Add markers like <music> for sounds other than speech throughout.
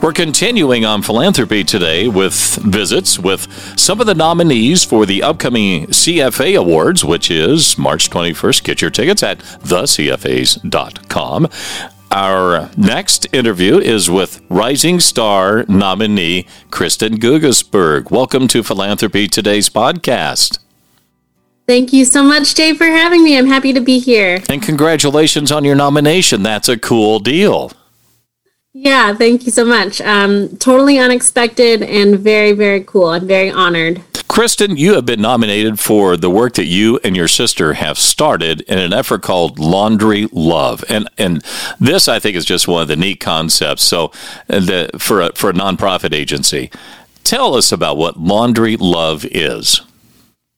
We're continuing on philanthropy today with visits with some of the nominees for the upcoming CFA Awards, which is March 21st. Get your tickets at thecfas.com. Our next interview is with Rising Star nominee Kristin Guggisberg. Welcome to Philanthropy Today's podcast. Thank you so much, Dave, for having me. I'm happy to be here. And congratulations on your nomination. That's a cool deal. Yeah, thank you so much. Um, totally unexpected and very, very cool. I'm very honored. Kristin, you have been nominated for the work that you and your sister have started in an effort called Laundry Love, and and this I think is just one of the neat concepts. So, uh, the, for a, for a nonprofit agency, tell us about what Laundry Love is.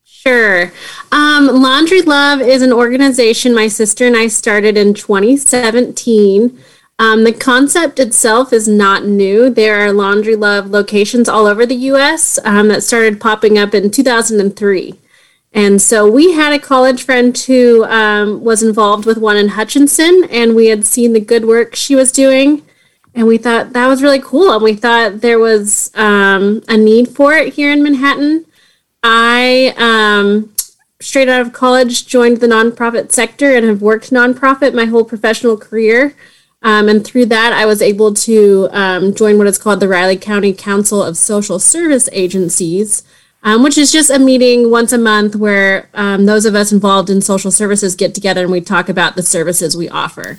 Sure. Um, Laundry Love is an organization my sister and I started in 2017 um, the concept itself is not new. There are Laundry Love locations all over the US um, that started popping up in 2003. And so we had a college friend who um, was involved with one in Hutchinson, and we had seen the good work she was doing. And we thought that was really cool. And we thought there was um, a need for it here in Manhattan. I, um, straight out of college, joined the nonprofit sector and have worked nonprofit my whole professional career. Um, and through that, I was able to um, join what is called the Riley County Council of Social Service Agencies, um, which is just a meeting once a month where um, those of us involved in social services get together and we talk about the services we offer.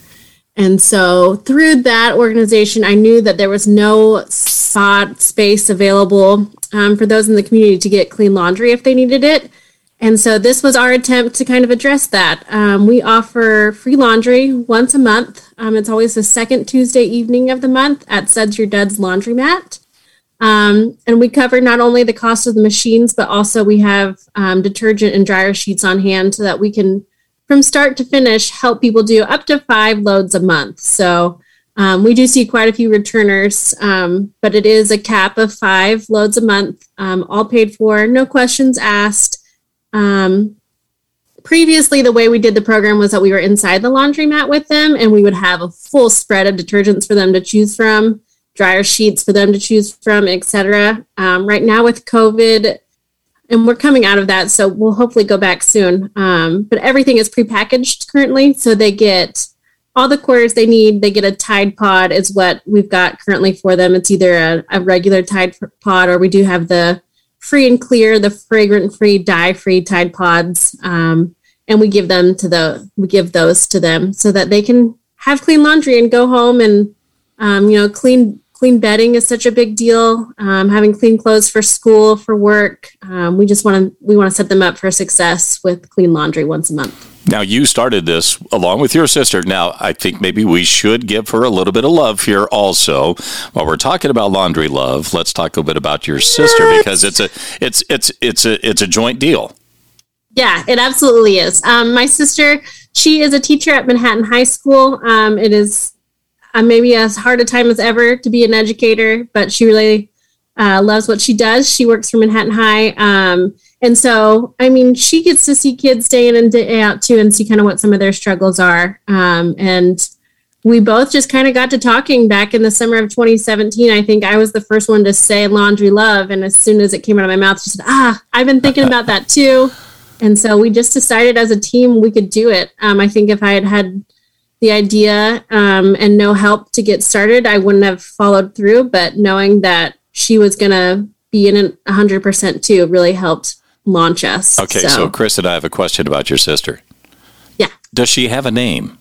And so through that organization, I knew that there was no spot space available um, for those in the community to get clean laundry if they needed it. And so this was our attempt to kind of address that. Um, we offer free laundry once a month. Um, it's always the second Tuesday evening of the month at Suds Your Duds Laundromat. Um, and we cover not only the cost of the machines, but also we have um, detergent and dryer sheets on hand so that we can, from start to finish, help people do up to five loads a month. So um, we do see quite a few returners, um, but it is a cap of five loads a month, all paid for, no questions asked. Um, previously, the way we did the program was that we were inside the laundromat with them and we would have a full spread of detergents for them to choose from, dryer sheets for them to choose from, etc. Um, right now, with COVID, and we're coming out of that, so we'll hopefully go back soon. Um, but everything is prepackaged currently, so they get all the quarters they need. They get a Tide Pod, is what we've got currently for them. It's either a, a regular Tide Pod or we do have the free and clear, the fragrant free, dye free Tide Pods. Um, and we give them to the we give those to them so that they can have clean laundry and go home and um, you know clean clean bedding is such a big deal um, having clean clothes for school for work um, we just want to we want to set them up for success with clean laundry once a month now, you started this along with your sister. Now, I think maybe we should give her a little bit of love here also. While we're talking about laundry love, let's talk a bit about your sister because it's a it's it's it's a it's a joint deal. Yeah, it absolutely is. Um, my sister, she is a teacher at Manhattan High School. Um, it is uh, maybe as hard a time as ever to be an educator, but she really uh, loves what she does. She works for Manhattan High. Um, and so, I mean, she gets to see kids day in and day out too and see kind of what some of their struggles are. Um, and we both just kind of got to talking back in the summer of 2017. I think I was the first one to say laundry love. And as soon as it came out of my mouth, she said, Ah, I've been thinking about that too. And so we just decided as a team we could do it. Um, I think if I had had the idea um, and no help to get started, I wouldn't have followed through. But knowing that she was going to be in it 100% too really helped launch us. Okay, so. so Chris and I have a question about your sister. Yeah. Does she have a name?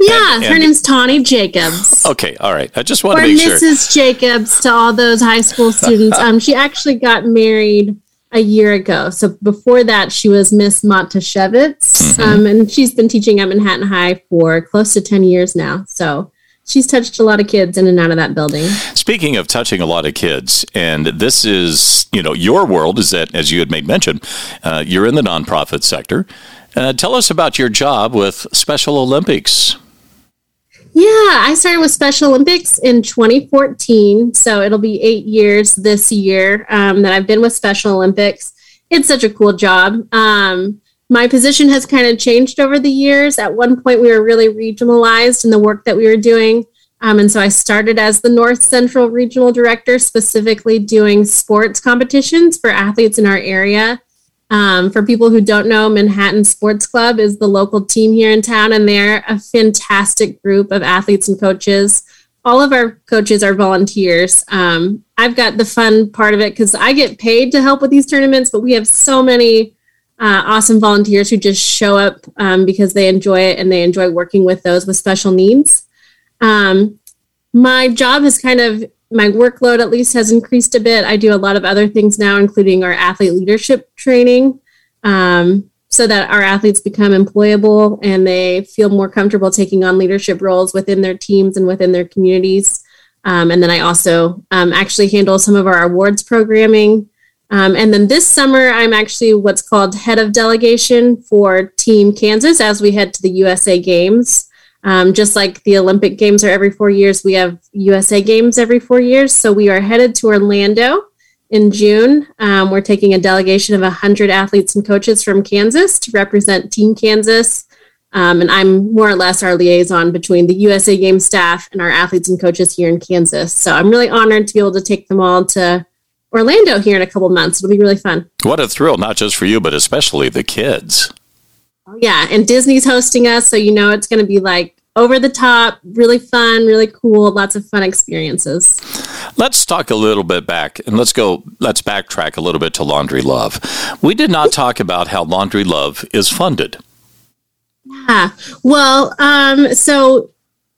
Yeah, and, and, her name's Tawny Jacobs. Okay, all right. I just want to make Mrs. sure. Mrs. Jacobs to all those high school students. <laughs> um, she actually got married a year ago. So before that, she was Miss Montashevitz, mm-hmm. um, and she's been teaching at Manhattan High for close to ten years now. So she's touched a lot of kids in and out of that building. Speaking of touching a lot of kids, and this is, you know, your world is that, as you had made mention, uh, you're in the nonprofit sector. Uh, tell us about your job with Special Olympics. I started with Special Olympics in 2014. So it'll be eight years this year um, that I've been with Special Olympics. It's such a cool job. Um, my position has kind of changed over the years. At one point, we were really regionalized in the work that we were doing. Um, and so I started as the North Central Regional Director, specifically doing sports competitions for athletes in our area. Um, for people who don't know, Manhattan Sports Club is the local team here in town, and they're a fantastic group of athletes and coaches. All of our coaches are volunteers. Um, I've got the fun part of it because I get paid to help with these tournaments, but we have so many uh, awesome volunteers who just show up um, because they enjoy it and they enjoy working with those with special needs. Um, my job has kind of my workload at least has increased a bit. I do a lot of other things now, including our athlete leadership training, um, so that our athletes become employable and they feel more comfortable taking on leadership roles within their teams and within their communities. Um, and then I also um, actually handle some of our awards programming. Um, and then this summer, I'm actually what's called head of delegation for Team Kansas as we head to the USA Games. Um, just like the Olympic Games are every four years, we have USA Games every four years. So we are headed to Orlando in June. Um, we're taking a delegation of 100 athletes and coaches from Kansas to represent Team Kansas. Um, and I'm more or less our liaison between the USA Games staff and our athletes and coaches here in Kansas. So I'm really honored to be able to take them all to Orlando here in a couple months. It'll be really fun. What a thrill, not just for you, but especially the kids. Oh, yeah. And Disney's hosting us. So you know it's going to be like over the top, really fun, really cool, lots of fun experiences. Let's talk a little bit back and let's go, let's backtrack a little bit to Laundry Love. We did not <laughs> talk about how Laundry Love is funded. Yeah. Well, um, so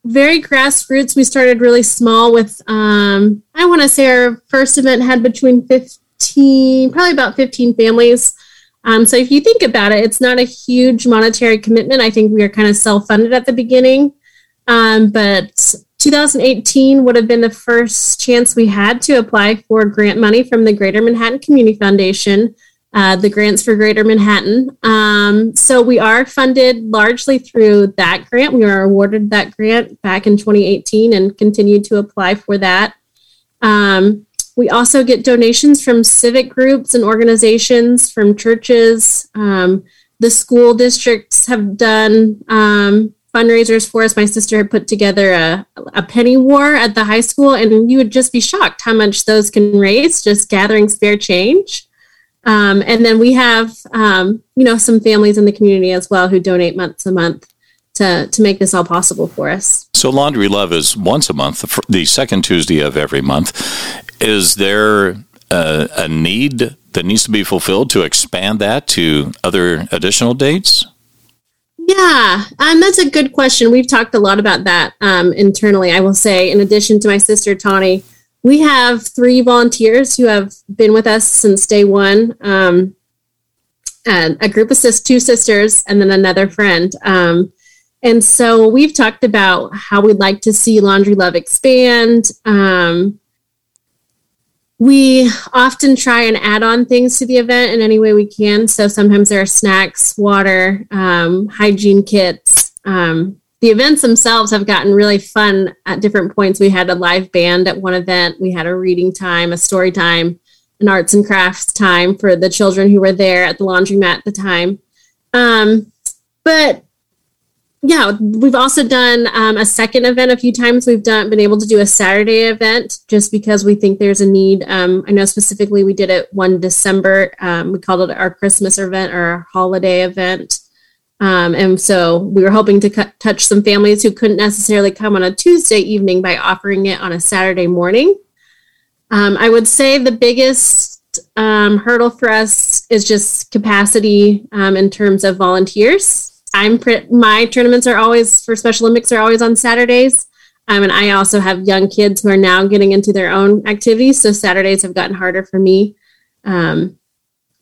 very grassroots. We started really small with, um, I want to say our first event had between 15, probably about 15 families. Um, so if you think about it, it's not a huge monetary commitment. I think we are kind of self-funded at the beginning, um, but 2018 would have been the first chance we had to apply for grant money from the Greater Manhattan Community Foundation, uh, the grants for Greater Manhattan. Um, so we are funded largely through that grant. We were awarded that grant back in 2018 and continued to apply for that. Um, we also get donations from civic groups and organizations, from churches. Um, the school districts have done um, fundraisers for us. My sister had put together a, a penny war at the high school, and you would just be shocked how much those can raise just gathering spare change. Um, and then we have, um, you know, some families in the community as well who donate months a month to to make this all possible for us. So Laundry Love is once a month, the second Tuesday of every month. Is there a, a need that needs to be fulfilled to expand that to other additional dates? Yeah, um, that's a good question. We've talked a lot about that um, internally. I will say, in addition to my sister Tawny, we have three volunteers who have been with us since day one. Um, and a group of sis- two sisters, and then another friend. Um, and so we've talked about how we'd like to see Laundry Love expand. Um, we often try and add on things to the event in any way we can. So sometimes there are snacks, water, um, hygiene kits. Um, the events themselves have gotten really fun at different points. We had a live band at one event, we had a reading time, a story time, an arts and crafts time for the children who were there at the laundromat at the time. Um, but yeah, we've also done um, a second event a few times. We've done been able to do a Saturday event just because we think there's a need. Um, I know specifically we did it one December. Um, we called it our Christmas event or our holiday event. Um, and so we were hoping to cut, touch some families who couldn't necessarily come on a Tuesday evening by offering it on a Saturday morning. Um, I would say the biggest um, hurdle for us is just capacity in terms of volunteers. I'm pre- my tournaments are always for Special Olympics are always on Saturdays. Um, and I also have young kids who are now getting into their own activities. So Saturdays have gotten harder for me. Um,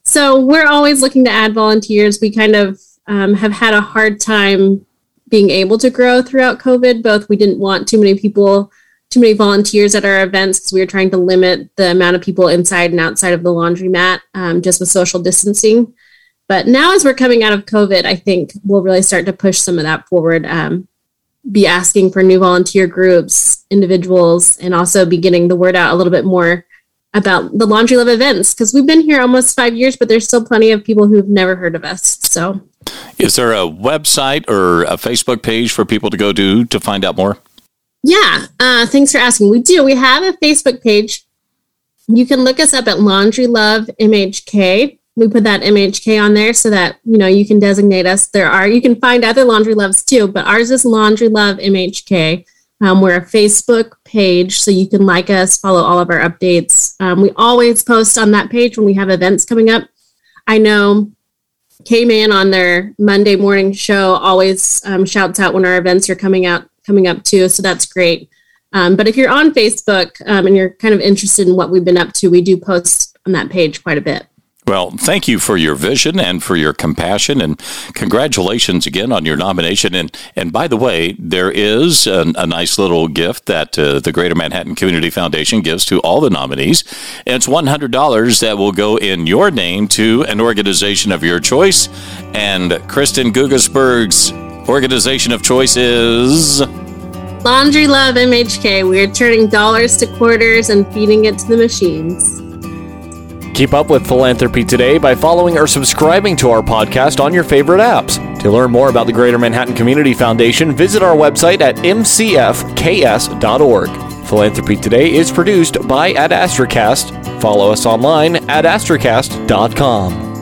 so we're always looking to add volunteers. We kind of um, have had a hard time being able to grow throughout COVID. Both we didn't want too many people, too many volunteers at our events because we were trying to limit the amount of people inside and outside of the laundromat um, just with social distancing. But now, as we're coming out of COVID, I think we'll really start to push some of that forward. Um, be asking for new volunteer groups, individuals, and also be getting the word out a little bit more about the Laundry Love events because we've been here almost five years, but there's still plenty of people who've never heard of us. So, is there a website or a Facebook page for people to go to to find out more? Yeah, uh, thanks for asking. We do. We have a Facebook page. You can look us up at Laundry Love MHK. We put that MHK on there so that you know you can designate us. There are you can find other Laundry Loves too, but ours is Laundry Love MHK. Um, we're a Facebook page, so you can like us, follow all of our updates. Um, we always post on that page when we have events coming up. I know KMAN on their Monday morning show always um, shouts out when our events are coming out coming up too, so that's great. Um, but if you're on Facebook um, and you're kind of interested in what we've been up to, we do post on that page quite a bit. Well, thank you for your vision and for your compassion, and congratulations again on your nomination. And and by the way, there is a, a nice little gift that uh, the Greater Manhattan Community Foundation gives to all the nominees. And it's one hundred dollars that will go in your name to an organization of your choice. And Kristin Guggisberg's organization of choice is. Laundry Love MHK. We're turning dollars to quarters and feeding it to the machines. Keep up with Philanthropy Today by following or subscribing to our podcast on your favorite apps. To learn more about the Greater Manhattan Community Foundation, visit our website at mcfks.org. Philanthropy Today is produced by Ad Astracast. Follow us online at astracast.com.